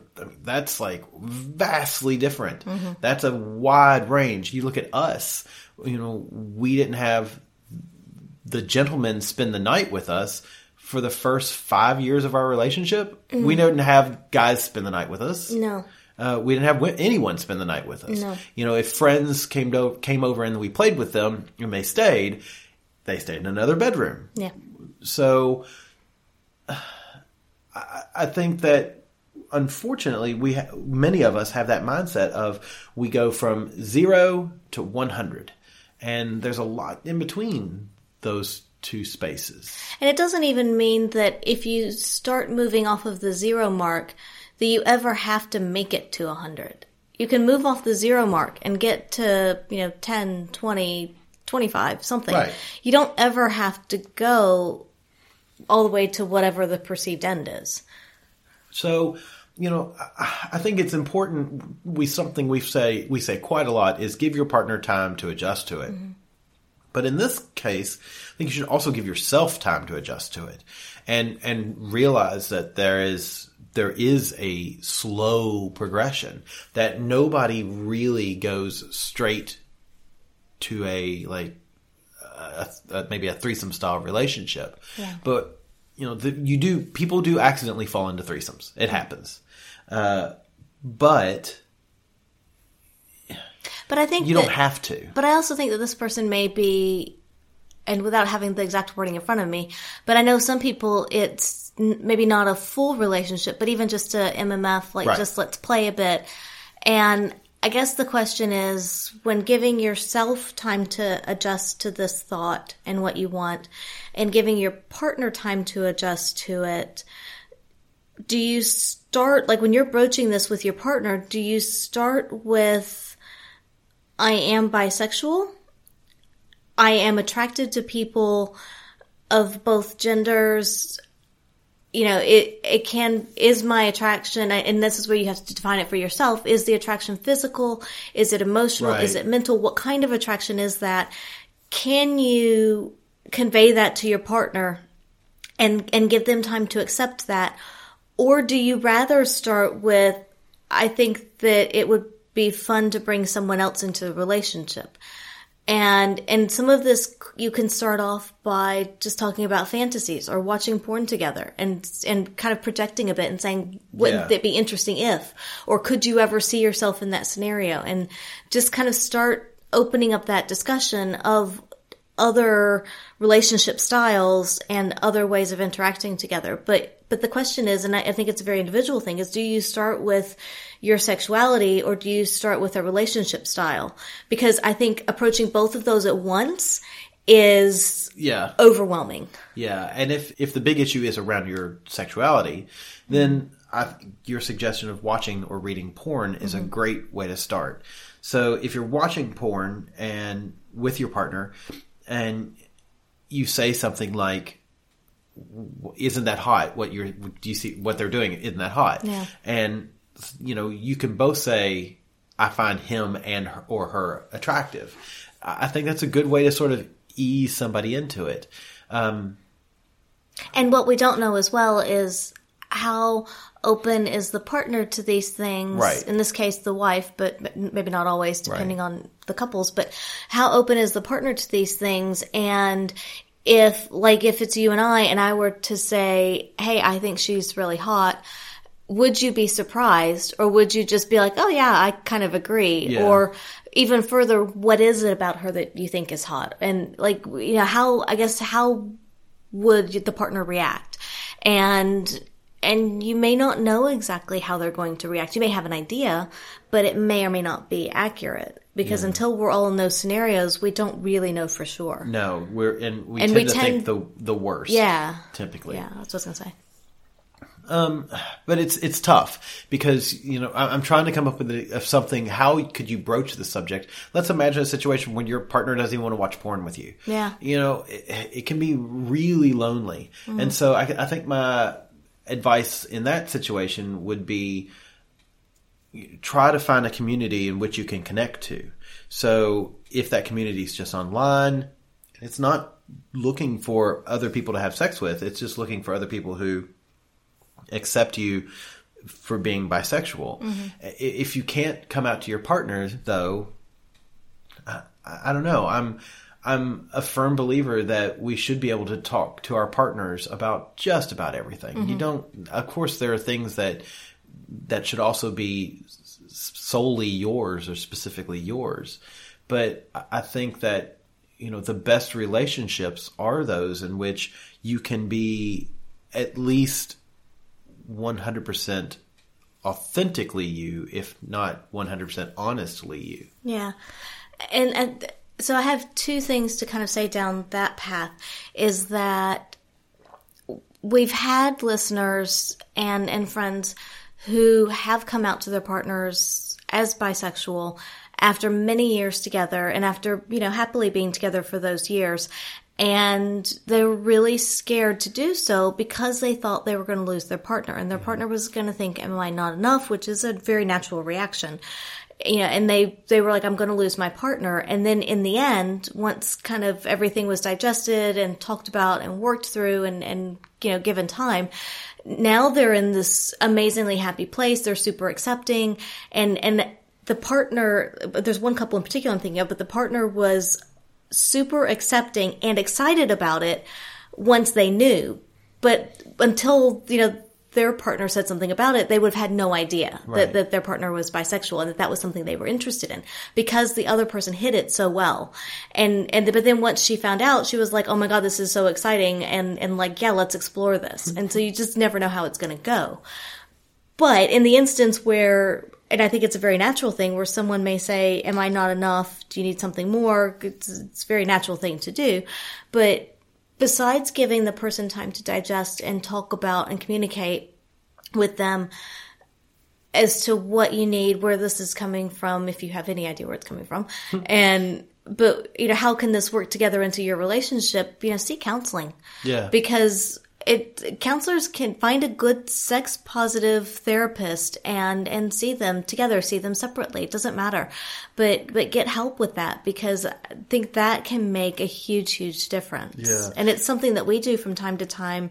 that's like vastly different. Mhm. That's a wide range. You look at us. You know, we didn't have the gentleman spend the night with us for the first five years of our relationship. Mm. We didn't have guys spend the night with us. No. Uh, we didn't have anyone spend the night with us. No. You know, if friends came to, came over and we played with them and they stayed, they stayed in another bedroom. Yeah. So I, I think that unfortunately we ha- many of us have that mindset of we go from 0 to 100 and there's a lot in between those two spaces. And it doesn't even mean that if you start moving off of the zero mark, that you ever have to make it to 100. You can move off the zero mark and get to, you know, 10, 20, 25, something. Right. You don't ever have to go all the way to whatever the perceived end is. So, you know, I, I think it's important. We something we say we say quite a lot is give your partner time to adjust to it. Mm-hmm. But in this case, I think you should also give yourself time to adjust to it, and and realize that there is there is a slow progression that nobody really goes straight to a like a, a, maybe a threesome style relationship. Yeah. But you know, the, you do people do accidentally fall into threesomes. It happens. Uh, but But I think you don't have to. But I also think that this person may be, and without having the exact wording in front of me, but I know some people it's maybe not a full relationship, but even just a MMF, like Right. just let's play a bit. And I guess the question is when giving yourself time to adjust to this thought and what you want, and giving your partner time to adjust to it, do you start, like when you're broaching this with your partner, do you start with, I am bisexual. I am attracted to people of both genders. You know, it, it can, is my attraction, and this is where you have to define it for yourself. Is the attraction physical? Is it emotional? Right. Is it mental? What kind of attraction is that? Can you convey that to your partner and, and give them time to accept that? Or do you rather start with, I think that it would be fun to bring someone else into the relationship. And, and some of this you can start off by just talking about fantasies or watching porn together and, and kind of projecting a bit and saying, wouldn't Yeah. it be interesting if, or could you ever see yourself in that scenario? And just kind of start opening up that discussion of other relationship styles and other ways of interacting together. But but the question is, and I, I think it's a very individual thing, is do you start with your sexuality or do you start with a relationship style? Because I think approaching both of those at once is Yeah. overwhelming. Yeah, and if if the big issue is around your sexuality, then I, your suggestion of watching or reading porn is a Mhm. great way to start. So if you're watching porn and with your partner, and you say something like, "Isn't that hot? What you're do you see what they're doing? Isn't that hot?" Yeah. And you know you can both say, "I find him and her, or her attractive." I think that's a good way to sort of ease somebody into it. Um, And what we don't know as well is how open is the partner to these things? Right. In this case, the wife, but maybe not always, depending on the couples. But how open is the partner to these things? And if, like, if it's you and I, and I were to say, "Hey, I think she's really hot," would you be surprised, or would you just be like, "Oh yeah, I kind of agree," Yeah. or even further, what is it about her that you think is hot? And like, you know, how I guess how would the partner react? And and you may not know exactly how they're going to react. You may have an idea, but it may or may not be accurate because until we're all in those scenarios, we don't really know for sure. No, we're and we And tend we to think the the worst. Yeah. typically. Yeah, that's what I was gonna say. Um, but it's it's tough because you know I- I'm trying to come up with a, something. How could you broach the subject? Let's imagine a situation when your partner doesn't even want to watch porn with you. Yeah. you know it, it can be really lonely, and so I, I think my advice in that situation would be try to find a community in which you can connect to. So if that community is just online, it's not looking for other people to have sex with. It's just looking for other people who accept you for being bisexual. Mm-hmm. I- If you can't come out to your partner, though, I, I don't know. I'm I'm a firm believer that we should be able to talk to our partners about just about everything. You mm-hmm. don't. Of course, there are things that that should also be solely yours or specifically yours. But I- think that you know the best relationships are those in which you can be at least 100% authentically you, if not 100% honestly you. Yeah. And, and so I have two things to kind of say down that path is that we've had listeners and, and friends who have come out to their partners as bisexual after many years together and after, you know, happily being together for those years. And they were really scared to do so because they thought they were going to lose their partner and their mm-hmm. partner was going to think, am I not enough? Which is a very natural reaction you know, and they, they were like, I'm going to lose my partner. And then in the end, once kind of everything was digested and talked about and worked through and, and, you know, given time, now they're in this amazingly happy place. They're super accepting and, and the partner, there's one couple in particular I'm thinking of, but the partner was super accepting and excited about it once they knew. But until, you know, their partner said something about it, they would have had no idea that, that their partner was bisexual and that that was something they were interested in because the other person hid it so well. And, and, but then once she found out, she was like, Oh my God, this is so exciting. And, and like, yeah, let's explore this. and so you just never know how it's going to go. But in the instance where, and I think it's a very natural thing where someone may say, Am I not enough? Do you need something more? It's, it's a very natural thing to do. But besides giving the person time to digest and talk about and communicate with them as to what you need, where this is coming from, if you have any idea where it's coming from, hmm. and but you know how can this work together into your relationship? You know, seek counseling Yeah. because it counselors can find a good sex positive therapist and and see them together see them separately it doesn't matter but but get help with that because i think that can make a huge huge difference Yeah. and it's something that we do from time to time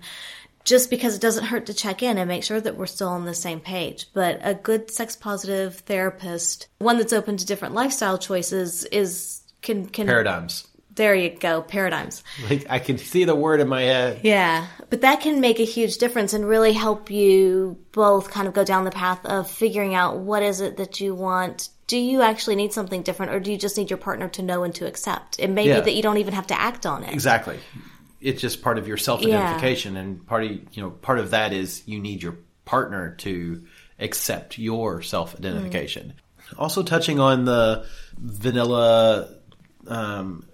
just because it doesn't hurt to check in and make sure that we're still on the same page. But a good sex positive therapist, one that's open to different lifestyle choices is can can Paradigms. There you go, paradigms. Like I can see the word in my head. Yeah, but that can make a huge difference and really help you both kind of go down the path of figuring out what is it that you want. Do you actually need something different or do you just need your partner to know and to accept? It may Yeah. be that you don't even have to act on it. Exactly. It's just part of your self identification, and part of you know part of that is you need your partner to accept your self identification. Also, touching on the vanilla, um,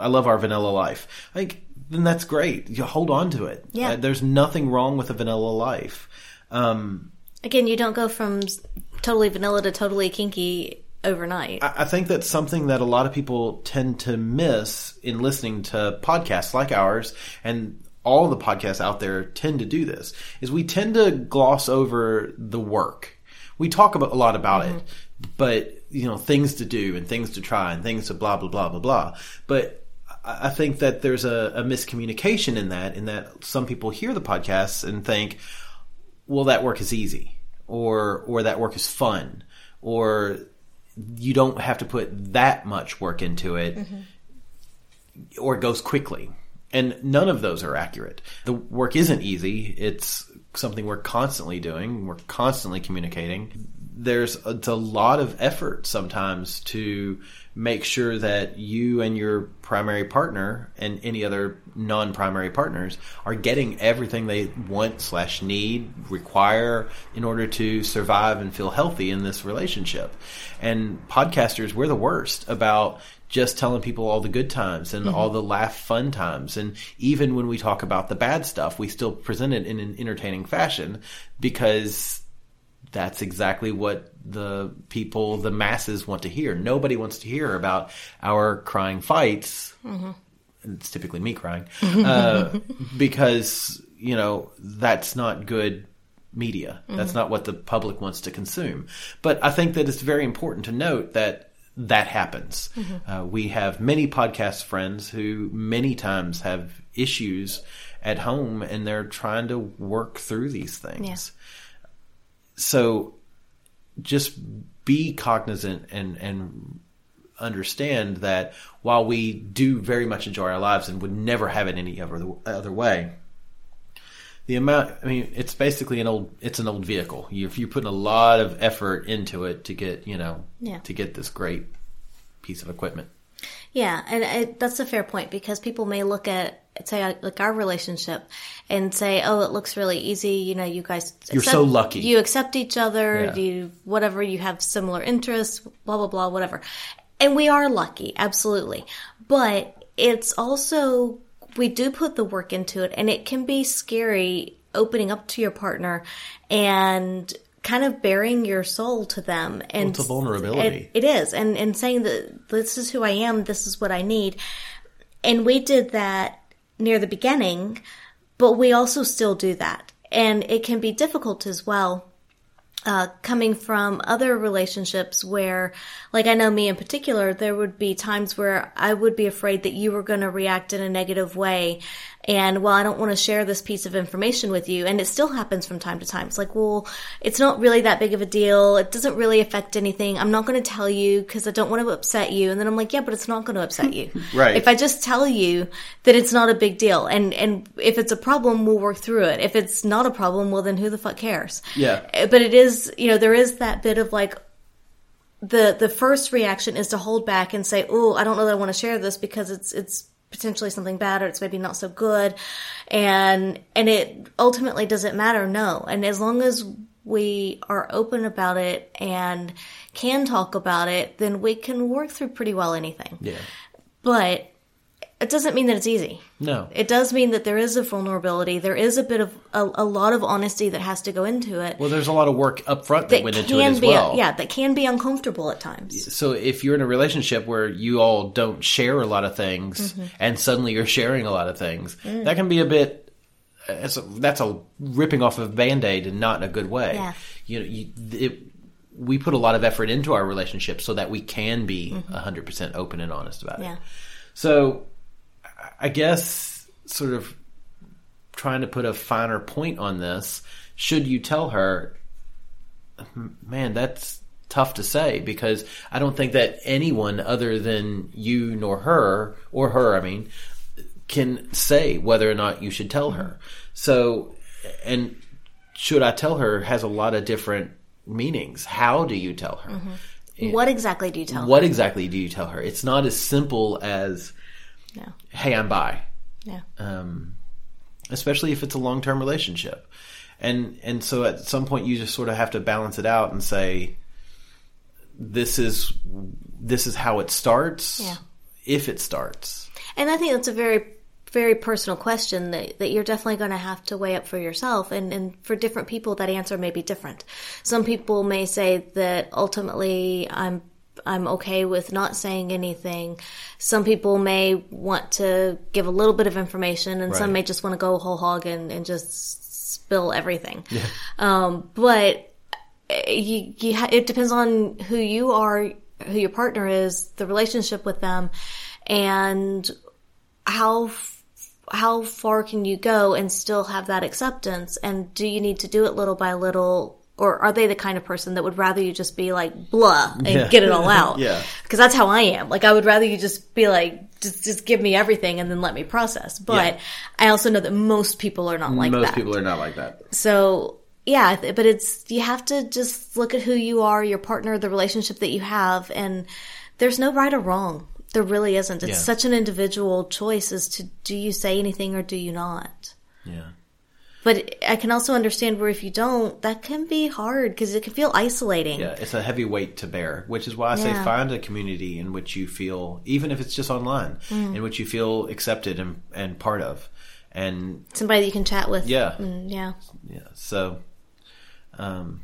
I love our vanilla life. Like then that's great. You hold on to it. Yeah. Uh, there's nothing wrong with a vanilla life. Um, Again, you don't go from totally vanilla to totally kinky overnight. I I think that's something that a lot of people tend to miss in listening to podcasts like ours and all the podcasts out there tend to do this is we tend to gloss over the work. We talk about a lot about it, but you know, things to do and things to try and things to blah blah blah blah blah. But I think that there's a, a miscommunication in that, in that some people hear the podcasts and think, well, that work is easy, or or that work is fun, or you don't have to put that much work into it, mm-hmm. or it goes quickly. And none of those are accurate. The work isn't easy. It's something we're constantly doing. We're constantly communicating. There's a, it's a lot of effort sometimes to make sure that you and your primary partner and any other non-primary partners are getting everything they want slash need require in order to survive and feel healthy in this relationship. And podcasters we're the worst about just telling people all the good times and mm-hmm. all the laugh fun times. And even when we talk about the bad stuff we still present it in an entertaining fashion because that's exactly what the people, the masses want to hear. Nobody wants to hear about our crying fights. It's typically me crying uh, because you know that's not good media. That's not what the public wants to consume. But I think that it's very important to note that that happens. Uh, we have many podcast friends who many times have issues at home and they're trying to work through these things Yeah. So just be cognizant and and understand that while we do very much enjoy our lives and would never have it any other other way the amount i mean it's basically an old it's an old vehicle you, if you're putting a lot of effort into it to get you know Yeah. to get this great piece of equipment Yeah, and it, that's a fair point because people may look at say uh, like our relationship and say, "Oh, it looks really easy." You know, you guys You're so lucky. You accept each other. Yeah. You whatever. You have similar interests. Blah blah blah. Whatever. And we are lucky, absolutely. But it's also we do put the work into it, and it can be scary opening up to your partner and kind of bearing your soul to them and it's a vulnerability. it- it is and and saying that this is who i am this is what i need and we did that near the beginning but we also still do that and it can be difficult as well uh, coming from other relationships where, like I know me in particular, there would be times where I would be afraid that you were going to react in a negative way. And well, I don't want to share this piece of information with you. And it still happens from time to time. It's like, well, it's not really that big of a deal. It doesn't really affect anything. I'm not going to tell you because I don't want to upset you. And then I'm like, yeah, but it's not going to upset you. Right. If I just tell you that it's not a big deal and, and if it's a problem, we'll work through it. If it's not a problem, well, then who the fuck cares? Yeah. Uh, but it is you know there is that bit of like the the first reaction is to hold back and say oh i don't know that i want to share this because it's it's potentially something bad or it's maybe not so good. And and it ultimately doesn't matter? No. And as long as we are open about it and can talk about it then we can work through pretty well anything. Yeah. But it doesn't mean that it's easy. No. It does mean that there is a vulnerability. There is a bit of a, a lot of honesty that has to go into it. Well there's a lot of work up front that, went into it as be well. yeah that can be uncomfortable at times. So if you're in a relationship where you all don't share a lot of things Mm-hmm. and suddenly you're sharing a lot of things Mm. that can be a bit that's a, that's a ripping off of a band-aid and not in a good way. Yeah. you know you, it, we put a lot of effort into our relationship so that we can be Mm-hmm. 100% open and honest about yeah. It so i guess sort of trying to put a finer point on this should you tell her man, that's tough to say because I don't think that anyone other than you nor her, or her, I mean, can say whether or not you should tell her. So, and should I tell her has a lot of different meanings. How do you tell her? Mm-hmm. what exactly do you tell her What exactly do you tell her? It's not as simple as, No. hey, I'm bi yeah um, especially if it's a long term relationship. And and so at some point you just sort of have to balance it out and say, this is this is how it starts. Yeah. If it starts, and i think that's a very very personal question that, that you're definitely going to have to weigh up for yourself and, and for different people that answer may be different some people may say that ultimately i'm i'm okay with not saying anything some people may want to give a little bit of information and some may just want to go whole hog and, and just spill everything um, but uh, you, you ha- it depends on who you are, who your partner is, the relationship with them, and how how far can you go and still have that acceptance? And do you need to do it little by little? Or are they the kind of person that would rather you just be like blah and Yeah. get it all out? Yeah. Because that's how I am. Like I would rather you just be like, just just give me everything and then let me process. But Yeah. I also know that most people are not like that. Most that. people are not like that. So yeah, but it's you have to just look at who you are, your partner, the relationship that you have, and there's no right or wrong. There really isn't. It's Yeah. such an individual choice as to do you say anything or do you not. Yeah. But I can also understand where if you don't, that can be hard because it can feel isolating. Yeah, it's a heavy weight to bear, which is why I say find a community in which you feel, even if it's just online, Mm. in which you feel accepted and, and part of. And Somebody that you can chat with. Yeah. Mm, yeah. yeah, so, um,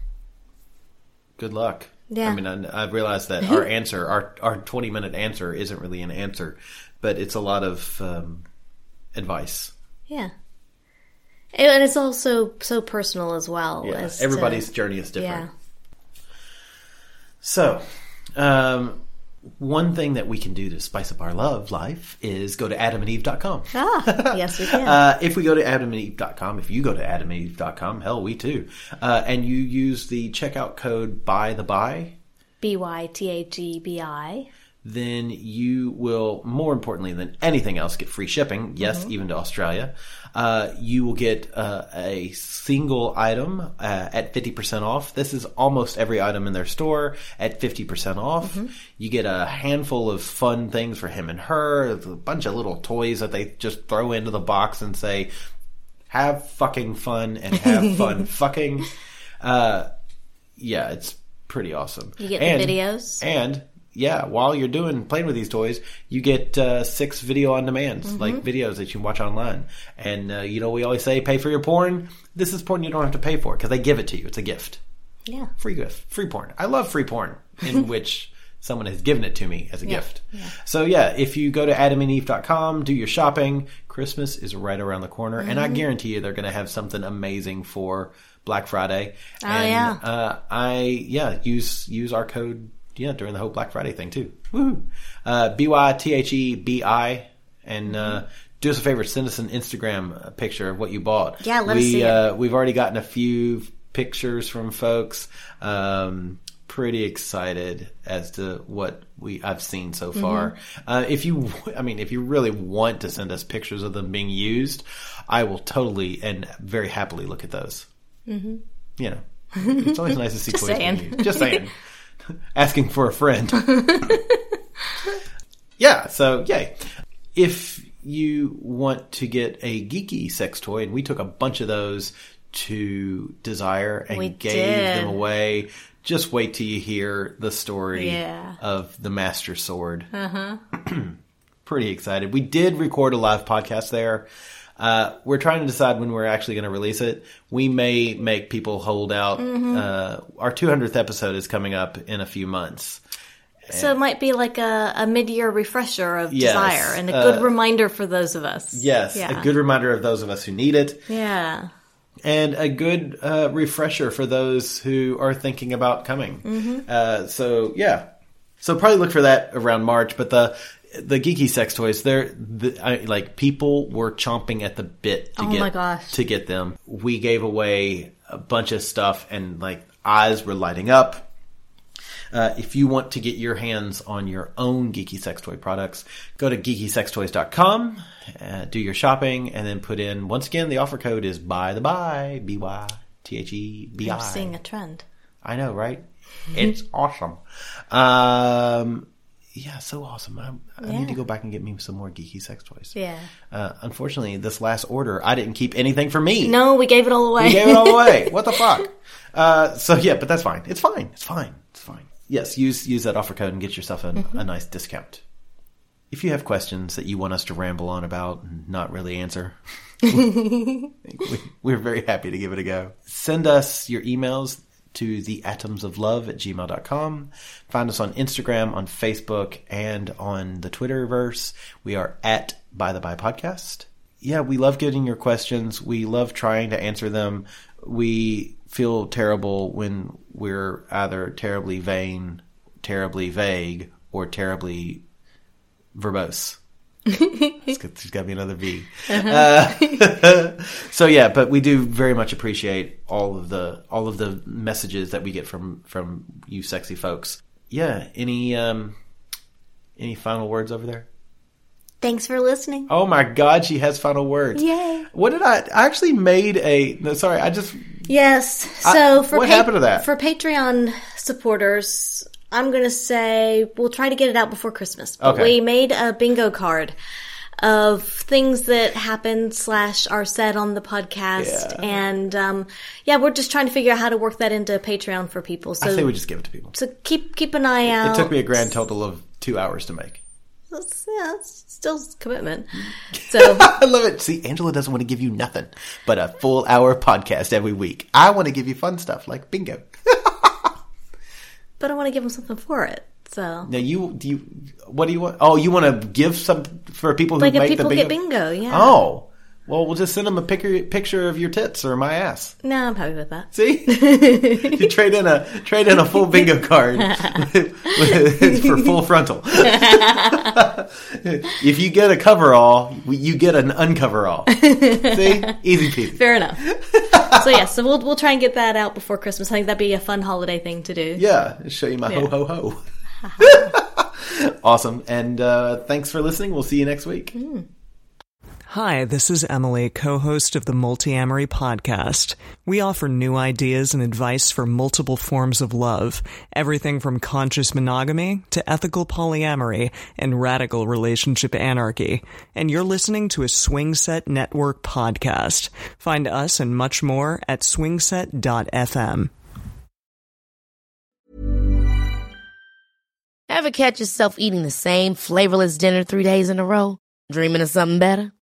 good luck. Yeah. I mean, I, I've realized that our answer, our, our 20 minute answer isn't really an answer, but it's a lot of, um, advice. Yeah. And it's also so personal as well. Yeah, as to- everybody's journey is different. Yeah. So, um, one thing that we can do to spice up our love life is go to adamandeve.com. Ah, yes, we can. Uh, if we go to adamandeve.com, if you go to adamandeve.com, hell, we too, uh, and you use the checkout code by the by, B Y T A G B I, then you will, more importantly than anything else, get free shipping. Yes, even to Australia. Uh, you will get uh, a single item uh, at 50% off. This is almost every item in their store at 50% off. You get a handful of fun things for him and her, a bunch of little toys that they just throw into the box and say, have fucking fun and have fun fucking. Uh, yeah, it's pretty awesome. You get the And- videos. and yeah, while you're doing playing with these toys, you get uh, six video on demands, Mm-hmm. like videos that you can watch online. And uh, you know, we always say, pay for your porn. This is porn you don't have to pay for because they give it to you. It's a gift, Yeah. free gift, free porn. I love free porn in which someone has given it to me as a gift. So yeah, if you go to adamandeve.com, do your shopping. Christmas is right around the corner, and I Mm-hmm. guarantee you they're going to have something amazing for Black Friday. Oh, and, yeah. uh, I yeah use use our code yeah during the whole Black Friday thing too. Woohoo! Uh, B y t h e b i and uh, do us a favor, send us an Instagram uh, picture of what you bought. Yeah, let us we, see it. Uh, we've already gotten a few pictures from folks. Um, pretty excited as to what we I've seen so far. Uh, if you, I mean, if you really want to send us pictures of them being used, I will totally and very happily look at those. Mm-hmm. You know, it's always nice to see Just toys being saying. used. Just saying. Asking for a friend. yeah. So yay. If you want to get a geeky sex toy, and we took a bunch of those to Desire and We gave did. them away. Just wait till you hear the story Yeah. of the Master Sword. Uh-huh. Pretty excited. We did record a live podcast there. Uh, we're trying to decide when we're actually going to release it. We may make people hold out. Mm-hmm. Uh, our 200th episode is coming up in a few months. So it might be like a, a mid-year refresher of Yes, desire and a uh, good reminder for those of us. Yes, Yeah. a good reminder of those of us who need it. Yeah. and a good uh, refresher for those who are thinking about coming. Mm-hmm. Uh, so yeah, so probably look for that around March. But the the geeky sex toys, they're the, I, like people were chomping at the bit to Oh get my gosh. to get them. We gave away a bunch of stuff, and like eyes were lighting up. Uh, if you want to get your hands on your own geeky sex toy products, go to geekysextoys.com, uh, do your shopping, and then put in, once again, the offer code is by the by, B Y T H E B I'm seeing a trend. I know, right? It's awesome. Um, yeah, so awesome. I, I need to go back and get me some more geeky sex toys. Yeah. Uh, unfortunately, this last order, I didn't keep anything for me. No, we gave it all away. We gave it all away. What the fuck? Uh, so yeah, but that's fine. It's fine. It's fine. It's fine. Yes, use use that offer code and get yourself a, a nice discount. If you have questions that you want us to ramble on about and not really answer, we, we're very happy to give it a go. Send us your emails to the atoms of love at gmail.com. Find us on Instagram, on Facebook, and on the Twitterverse. We are at By the Bi Podcast. Yeah, we love getting your questions. We love trying to answer them. We feel terrible when we're either terribly vain, terribly vague, or terribly verbose. It's got- to be another V. Uh, so yeah, but we do very much appreciate all of the all of the messages that we get from from you sexy folks. Yeah. Any um any final words over there? Thanks for listening. Oh my God, she has final words. Yay. What did I? I actually made a. No, sorry, I just. Yes. I- So for what happened to that? For Patreon supporters, I'm gonna say we'll try to get it out before Christmas. But Okay. we made a bingo card of things that happened slash are said on the podcast, Yeah. and um, yeah, we're just trying to figure out how to work that into Patreon for people. So I say we just give it to people. so keep keep an eye out. It took me a grand total of two hours to make. That's- yeah, it's still commitment. So I love it. See, Angela doesn't want to give you nothing but a full hour podcast every week. I want to give you fun stuff like bingo. But I want to give them something for it. So Now you do you what do you want? Oh, you want to give some for people who like if make people the get bingo? bingo, yeah. Oh, well, we'll just send them a picture picture of your tits or my ass. No, I'm happy with that. See, you trade in a trade in a full bingo card for full frontal. if you get a coverall, you get an uncoverall. See, easy peasy. Fair enough. so yeah, so we'll we'll try and get that out before Christmas. I think that'd be a fun holiday thing to do. Yeah, show you my Yeah. ho ho ho. awesome, and uh, thanks for listening. We'll see you next week. Hi, this is Emily, co-host of the Multiamory podcast. We offer new ideas and advice for multiple forms of love, everything from conscious monogamy to ethical polyamory and radical relationship anarchy. And you're listening to a Swingset Network podcast. Find us and much more at swingset.fm. Ever catch yourself eating the same flavorless dinner three days in a row? Dreaming of something better?